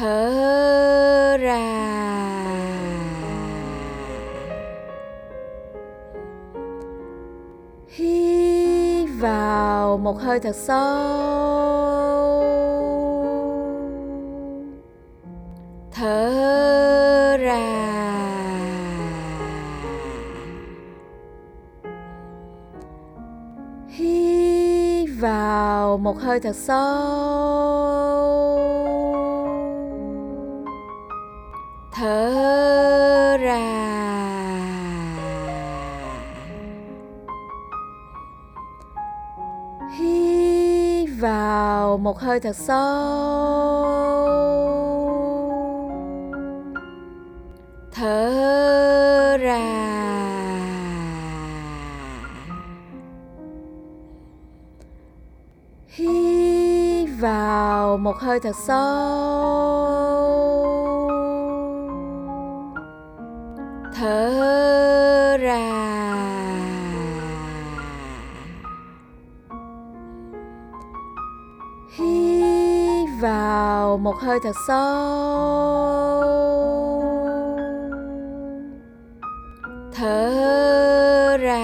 thở ra. Hít vào một hơi thật sâu. Thở ra. Hít vào một hơi thật sâu. Vào một hơi thật sâu. Thở ra. Hít vào một hơi thật sâu. Thở ra. Đầu một hơi thật sâu. Thở ra.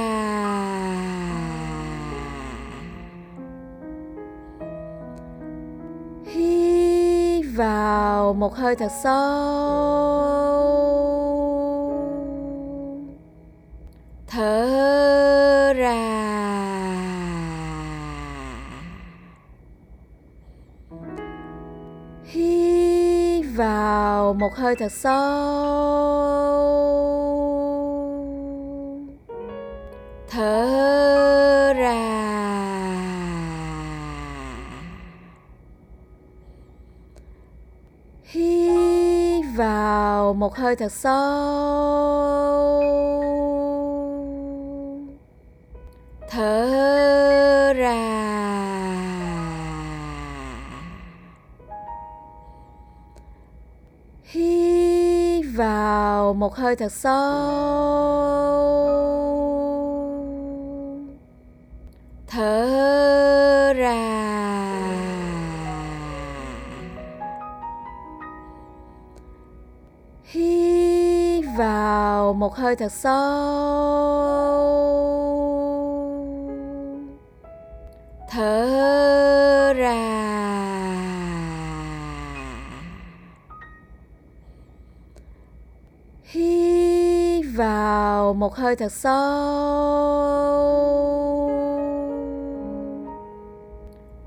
Hít vào một hơi thật sâu. Thở một hơi thật sâu. Thở ra. Hít vào một hơi thật sâu. Vào một hơi thật sâu. Thở ra. Hít vào một hơi thật sâu. Vào một hơi thật sâu.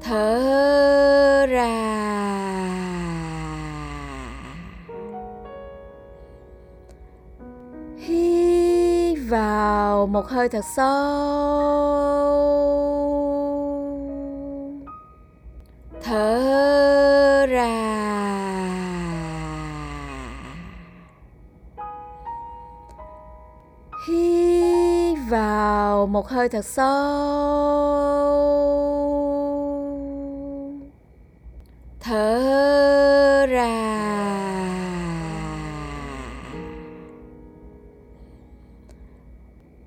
Thở ra. Hít vào một hơi thật sâu. Thở ra. Một hơi thật sâu. Thở ra.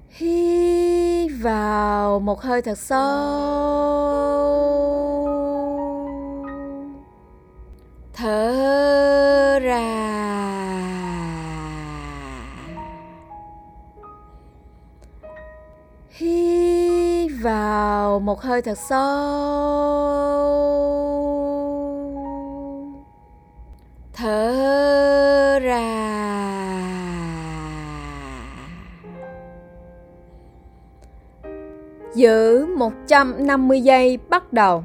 Hít vào một hơi thật sâu. Thở một hơi thật sâu thở ra Giữ 150 giây bắt đầu.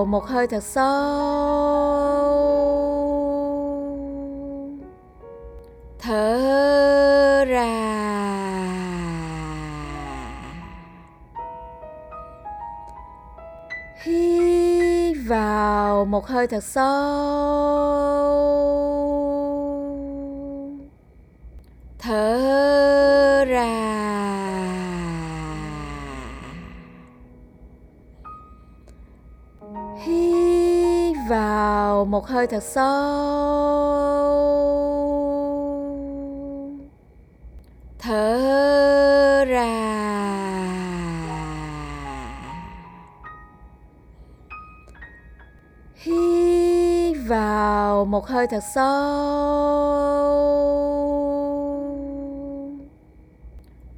vào một hơi thật sâu. Thở ra. Hít vào một hơi thật sâu. Vào một hơi thật sâu. Thở ra. Hít vào một hơi thật sâu.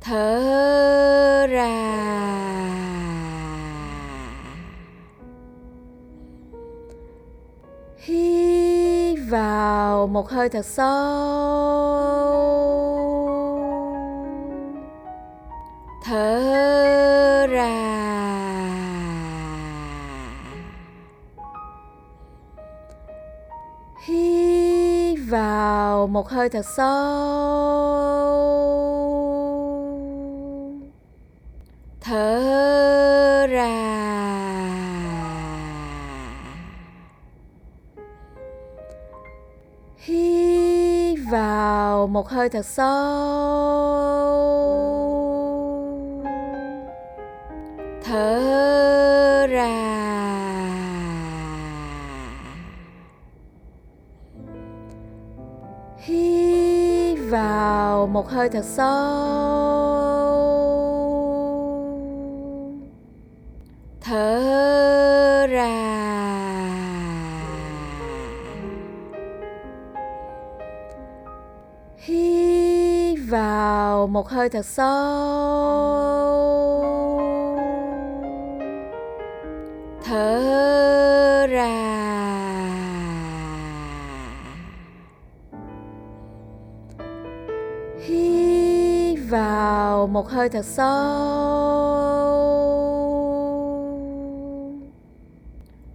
Thở một hơi thật sâu. Thở ra. Hít vào một hơi thật sâu. Thở ra. Một hơi thật sâu. Thở ra. Hít vào một hơi thật sâu. Thở một hơi thật sâu. Thở ra. Hít vào một hơi thật sâu.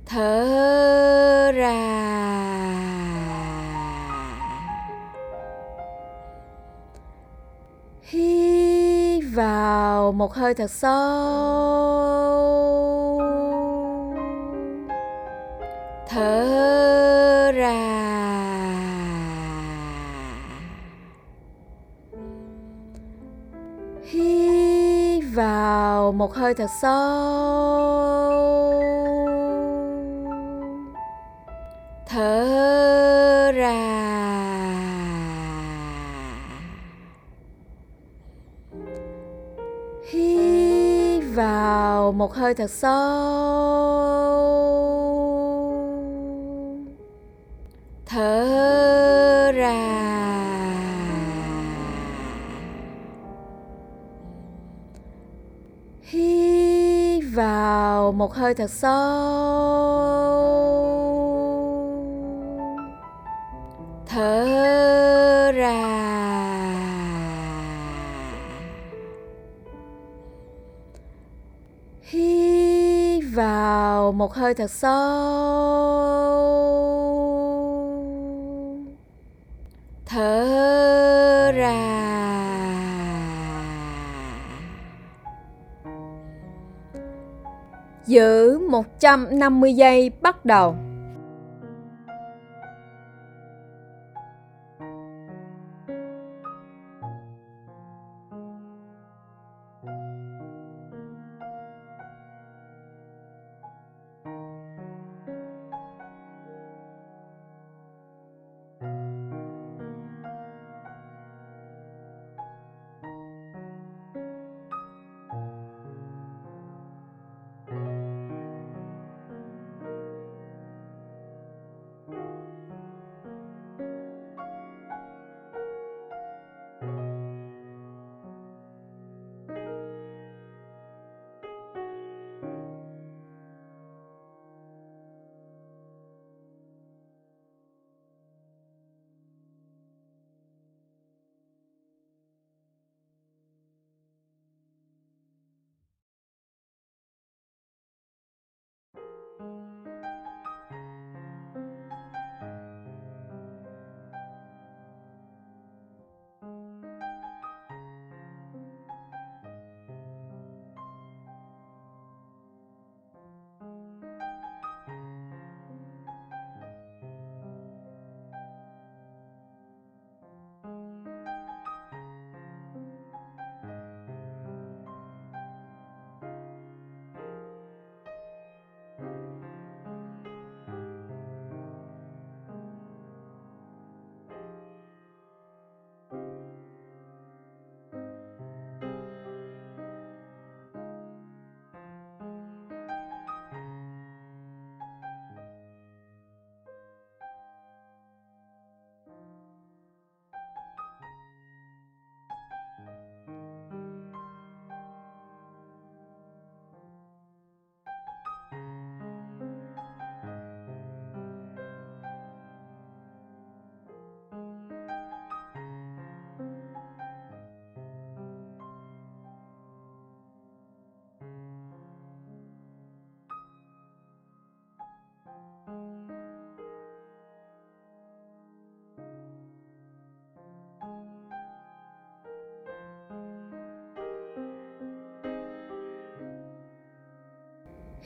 Thở vào một hơi thật sâu. Thở ra. Hít vào một hơi thật sâu. Thở ra. bầu một hơi thật sâu. Thở ra. Hít vào một hơi thật sâu. Thở ra. một hơi thật sâu. Thở ra. Giữ 150 giây bắt đầu.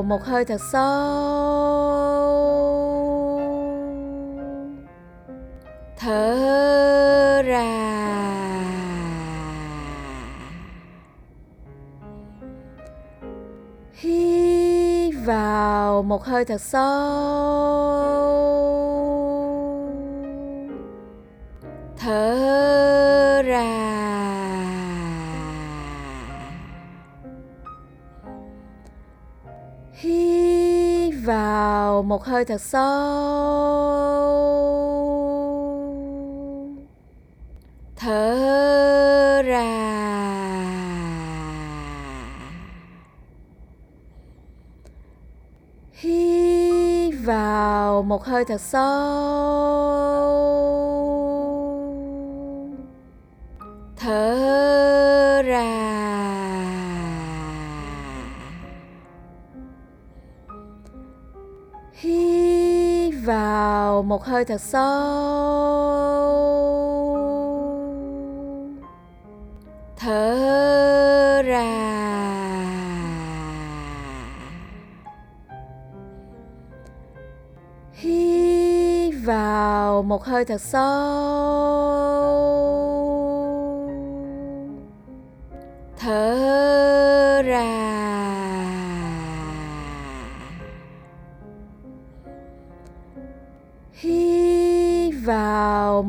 bầu một hơi thật sâu. Thở ra. Hít vào một hơi thật sâu. vào một hơi thật sâu. Thở ra. Hít vào một hơi thật sâu. Một hơi thật sâu. Thở ra. Hít vào một hơi thật sâu.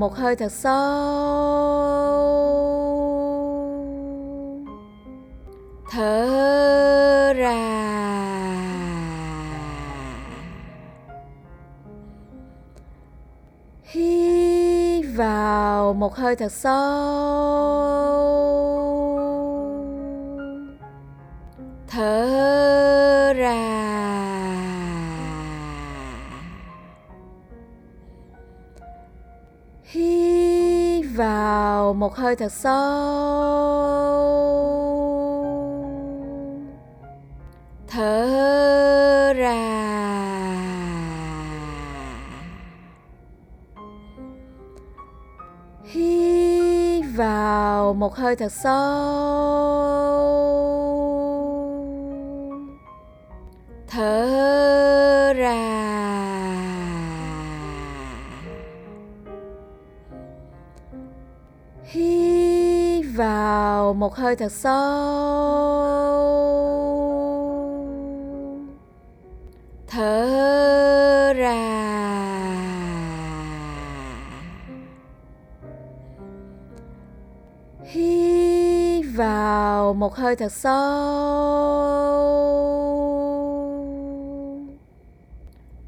Một hơi thật sâu. Thở ra. Hít vào một hơi thật sâu. Thở một hơi thật sâu. Thở ra. Hít vào một hơi thật sâu. Thở ra. Vào một hơi thật sâu. Thở ra. Hít vào một hơi thật sâu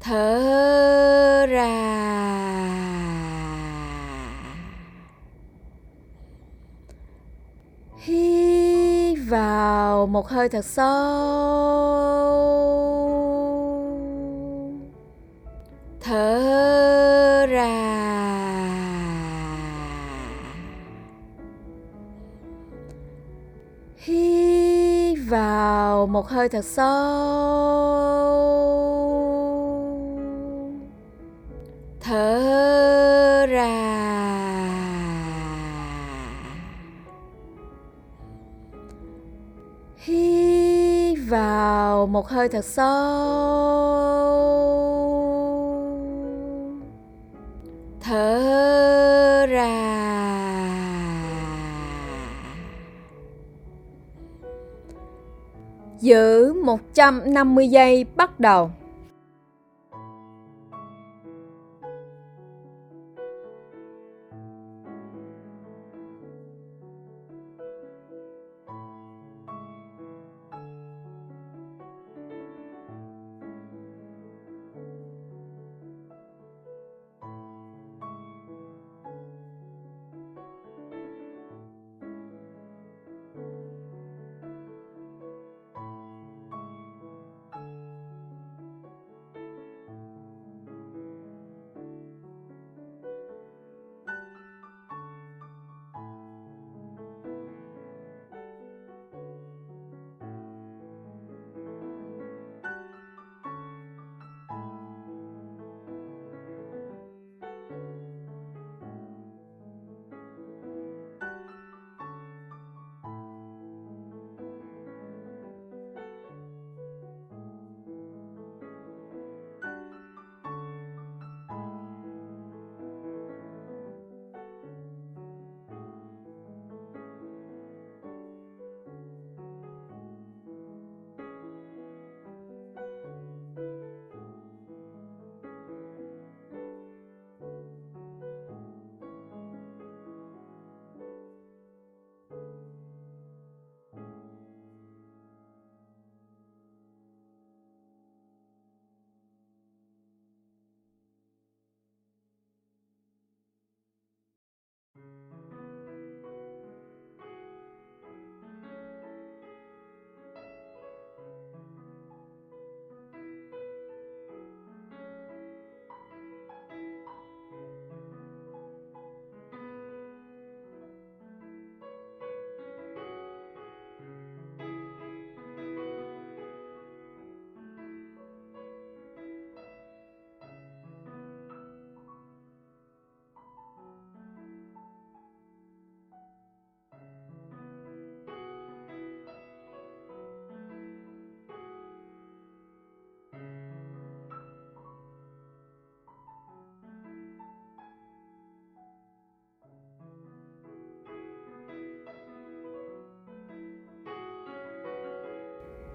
thở ra hít vào một hơi thật sâu. Thở ra. Hít vào một hơi thật sâu. Một hơi thật sâu thở ra Giữ 150 giây bắt đầu.